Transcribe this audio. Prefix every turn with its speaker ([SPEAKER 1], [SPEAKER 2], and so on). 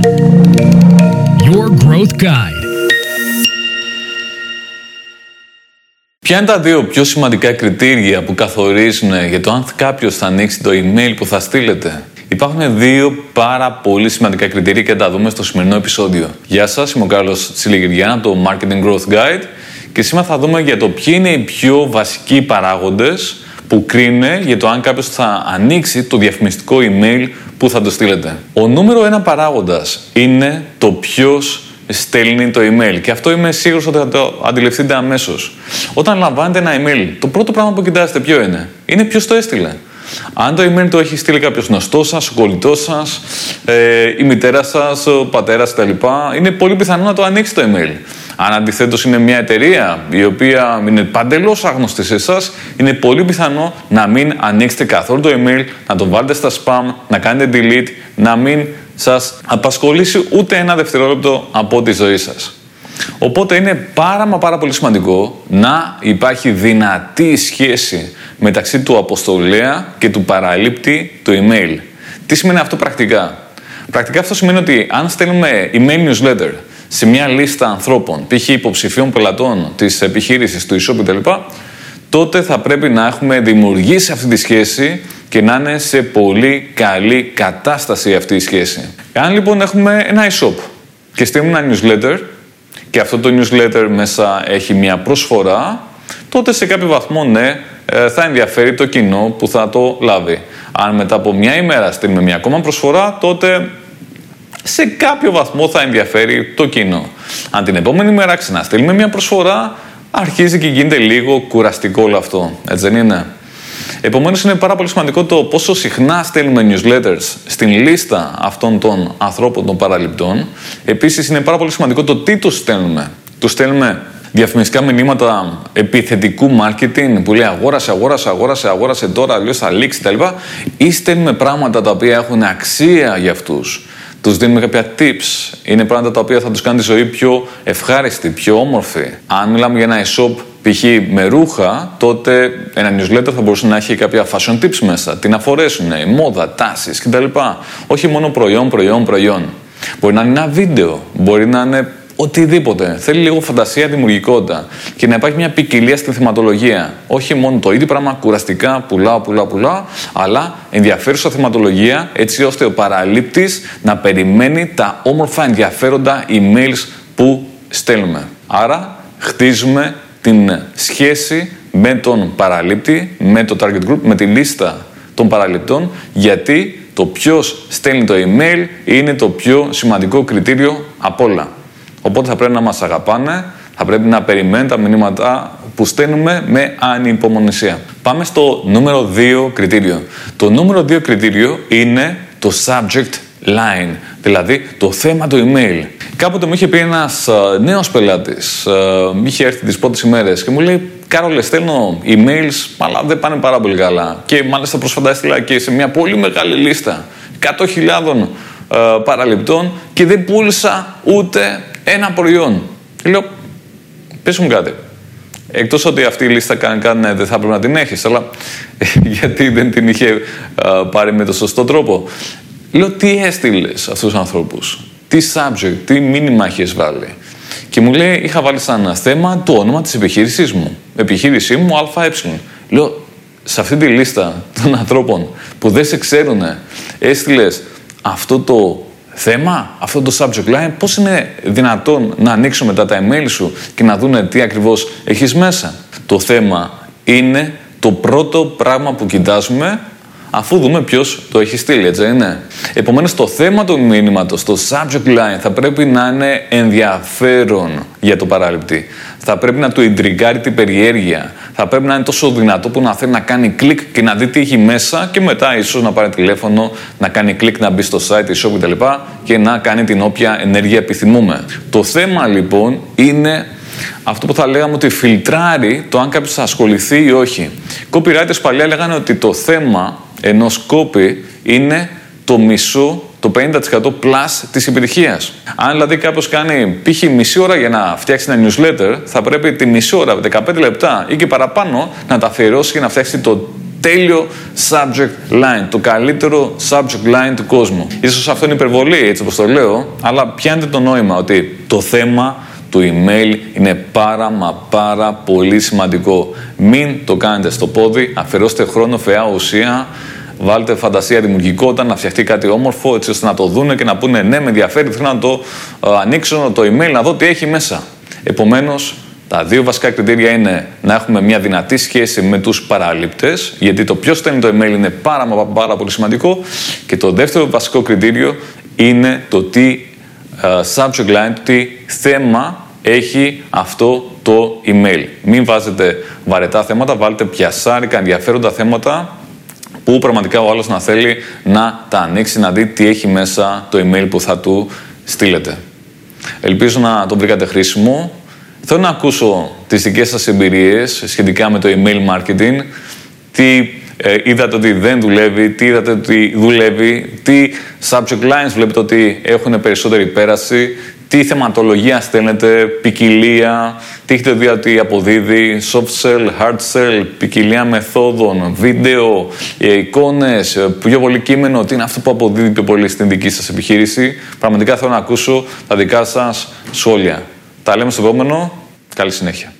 [SPEAKER 1] Your Growth Guide.
[SPEAKER 2] Ποια είναι τα δύο πιο σημαντικά κριτήρια που καθορίζουν για το αν κάποιος θα ανοίξει το email που θα στείλετε; Υπάρχουν δύο πάρα πολύ σημαντικά κριτήρια και θα τα δούμε στο σημερινό επεισόδιο. Γεια σας, είμαι ο Κάρλος Τσιλιγυριάν από το Marketing Growth Guide και σήμερα θα δούμε για το ποιοι είναι οι πιο βασικοί παράγοντες που κρίνουν για το αν κάποιος θα ανοίξει το διαφημιστικό email που θα το στείλετε. Ο νούμερο ένα παράγοντας είναι το ποιος στέλνει το email. Και αυτό είμαι σίγουρος ότι θα το αντιληφθείτε αμέσως. Όταν λαμβάνετε ένα email, το πρώτο πράγμα που κοιτάζετε ποιο είναι; Είναι ποιος το έστειλε. Αν το email το έχει στείλει κάποιος γνωστός σας, ο κολλητός σας, ε, η μητέρα σας, ο πατέρας κτλ., είναι πολύ πιθανό να το ανοίξει το email. Αν αντιθέτως είναι μια εταιρεία η οποία είναι παντελώς άγνωστη σε εσάς, είναι πολύ πιθανό να μην ανοίξετε καθόλου το email, να το βάλετε στα spam, να κάνετε delete, να μην σας απασχολήσει ούτε ένα δευτερόλεπτο από τη ζωή σας. Οπότε είναι πάρα μα πάρα πολύ σημαντικό να υπάρχει δυνατή σχέση μεταξύ του αποστολέα και του παραλήπτη του email. Τι σημαίνει αυτό πρακτικά; Πρακτικά αυτό σημαίνει ότι αν στέλνουμε email newsletter σε μια λίστα ανθρώπων, π.χ. υποψηφίων πελατών της επιχείρησης, του e-shop κτλ., τότε θα πρέπει να έχουμε δημιουργήσει αυτή τη σχέση και να είναι σε πολύ καλή κατάσταση αυτή η σχέση. Εάν λοιπόν έχουμε ένα e-shop και στείλουμε ένα newsletter και αυτό το newsletter μέσα έχει μια προσφορά, τότε σε κάποιο βαθμό ναι, ε, θα ενδιαφέρει το κοινό που θα το λάβει. Αν μετά από μια ημέρα στείλουμε μια ακόμα προσφορά, τότε σε κάποιο βαθμό θα ενδιαφέρει το κοινό. Αν την επόμενη μέρα ξαναστείλουμε μια προσφορά, αρχίζει και γίνεται λίγο κουραστικό όλο αυτό. Έτσι δεν είναι; Επομένως είναι πάρα πολύ σημαντικό το πόσο συχνά στέλνουμε newsletters στην λίστα αυτών των ανθρώπων των παραληπτών. Επίσης είναι πάρα πολύ σημαντικό το τι τους στέλνουμε. Τους στέλνουμε διαφημιστικά μηνύματα επιθετικού marketing που λέει αγόρασε, αγόρασε, αγόρασε, αγόρασε τώρα, αλλιώς θα λήξει κτλ. Ή στέλνουμε πράγματα τα οποία έχουν αξία για αυτούς τους δίνουμε κάποια tips. Είναι πράγματα τα οποία θα τους κάνει τη ζωή πιο ευχάριστη, πιο όμορφη. Αν μιλάμε για ένα e-shop π.χ. με ρούχα, τότε ένα newsletter θα μπορούσε να έχει κάποια fashion tips μέσα. Τι να φορέσουν, η μόδα, τάσεις κτλ. Όχι μόνο προϊόν, προϊόν, προϊόν. Μπορεί να είναι ένα βίντεο, μπορεί να είναι οτιδήποτε. Θέλει λίγο φαντασία, δημιουργικότητα και να υπάρχει μια ποικιλία στην θεματολογία. Όχι μόνο το ίδιο πράγμα κουραστικά, πουλάω, πουλάω, πουλάω, αλλά ενδιαφέρουσα θεματολογία έτσι ώστε ο παραλήπτης να περιμένει τα όμορφα ενδιαφέροντα emails που στέλνουμε. Άρα χτίζουμε την σχέση με τον παραλήπτη, με το target group, με τη λίστα των παραληπτών, γιατί το ποιος στέλνει το email είναι το πιο σημαντικό κριτήριο από όλα. Οπότε θα πρέπει να μας αγαπάνε, θα πρέπει να περιμένουν τα μηνύματα που στέλνουμε με ανυπομονησία. Πάμε στο νούμερο 2 κριτήριο. Το νούμερο 2 κριτήριο είναι το subject line, δηλαδή το θέμα του email. Κάποτε μου είχε πει ένας νέος πελάτης, μου είχε έρθει τις πρώτες ημέρες και μου λέει: Κάρολε, στέλνω emails, αλλά δεν πάνε πάρα πολύ καλά. Και μάλιστα πρόσφατα έστειλα και σε μια πολύ μεγάλη λίστα 100.000 παραληπτών και δεν πούλησα ούτε ένα προϊόν. Και λέω, πες μου κάτι. Εκτός ότι αυτή η λίστα κανένα ναι, δεν θα έπρεπε να την έχεις, αλλά γιατί δεν την είχε πάρει με το σωστό τρόπο. Λέω, τι έστειλες αυτούς τους ανθρώπους; Τι subject, τι μήνυμα έχεις βάλει; Και μου λέει, είχα βάλει σαν θέμα το όνομα της επιχείρησής μου. Επιχείρησή μου ΑΕ. Λέω, σε αυτή τη λίστα των ανθρώπων που δεν σε ξέρουν, έστειλες αυτό το θέμα, αυτό το subject line, πώς είναι δυνατόν να ανοίξω μετά τα email σου και να δούνε τι ακριβώς έχεις μέσα. Το θέμα είναι το πρώτο πράγμα που κοιτάζουμε αφού δούμε ποιος το έχει στείλει, έτσι είναι. Επομένως, το θέμα του μήνυματος, το subject line, θα πρέπει να είναι ενδιαφέρον για το παράληπτη. Θα πρέπει να του ιντριγκάρει την περιέργεια. Θα πρέπει να είναι τόσο δυνατό που να θέλει να κάνει κλικ και να δει τι έχει μέσα και μετά ίσως να πάρει τηλέφωνο, να κάνει κλικ, να μπει στο site, shop κτλ. και να κάνει την όποια ενέργεια επιθυμούμε. Το θέμα λοιπόν είναι αυτό που θα λέγαμε ότι φιλτράρει το αν κάποιος θα ασχοληθεί ή όχι. Copywriters παλιά λέγανε ότι το θέμα ενός copy είναι το μισό, το 50% plus της επιτυχίας. Αν δηλαδή κάποιος κάνει π.χ. μισή ώρα για να φτιάξει ένα newsletter, θα πρέπει τη μισή ώρα, 15 λεπτά ή και παραπάνω, να τα αφιερώσει και να φτιάξει το τέλειο subject line, το καλύτερο subject line του κόσμου. Ίσως αυτό είναι υπερβολή, έτσι όπως το λέω, αλλά πιάνετε το νόημα ότι το θέμα του email είναι πάρα μα πάρα πολύ σημαντικό. Μην το κάνετε στο πόδι, αφαιρώστε χρόνο, φαιά, ουσία, βάλτε φαντασία, δημιουργικότητα, να φτιαχτεί κάτι όμορφο, έτσι ώστε να το δούνε και να πούνε ναι, με ενδιαφέρει, θέλω να το ανοίξω το email, να δω τι έχει μέσα. Επομένως, τα δύο βασικά κριτήρια είναι να έχουμε μια δυνατή σχέση με τους παραλήπτες, γιατί το ποιος στέλνει το email είναι πάρα, πάρα πολύ σημαντικό. Και το δεύτερο βασικό κριτήριο είναι το τι uh, subject line, το τι θέμα έχει αυτό το email. Μην βάζετε βαρετά θέματα, βάλτε πιασάρικα, ενδιαφέροντα θέματα που πραγματικά ο άλλος να θέλει να τα ανοίξει, να δει τι έχει μέσα το email που θα του στείλετε. Ελπίζω να το βρήκατε χρήσιμο. Θέλω να ακούσω τις δικές σας εμπειρίες σχετικά με το email marketing, τι ε, είδατε ότι δεν δουλεύει, τι είδατε ότι δουλεύει, τι subject lines βλέπετε ότι έχουν περισσότερη πέραση, τι θεματολογία στέλνετε, ποικιλία, τι έχετε δει ότι αποδίδει, soft sell, hard sell, ποικιλία μεθόδων, βίντεο, ε, εικόνες, πιο πολύ κείμενο, τι είναι αυτό που αποδίδει πιο πολύ στην δική σας επιχείρηση. Πραγματικά θέλω να ακούσω τα δικά σας σχόλια. Τα λέμε στο επόμενο. Καλή συνέχεια.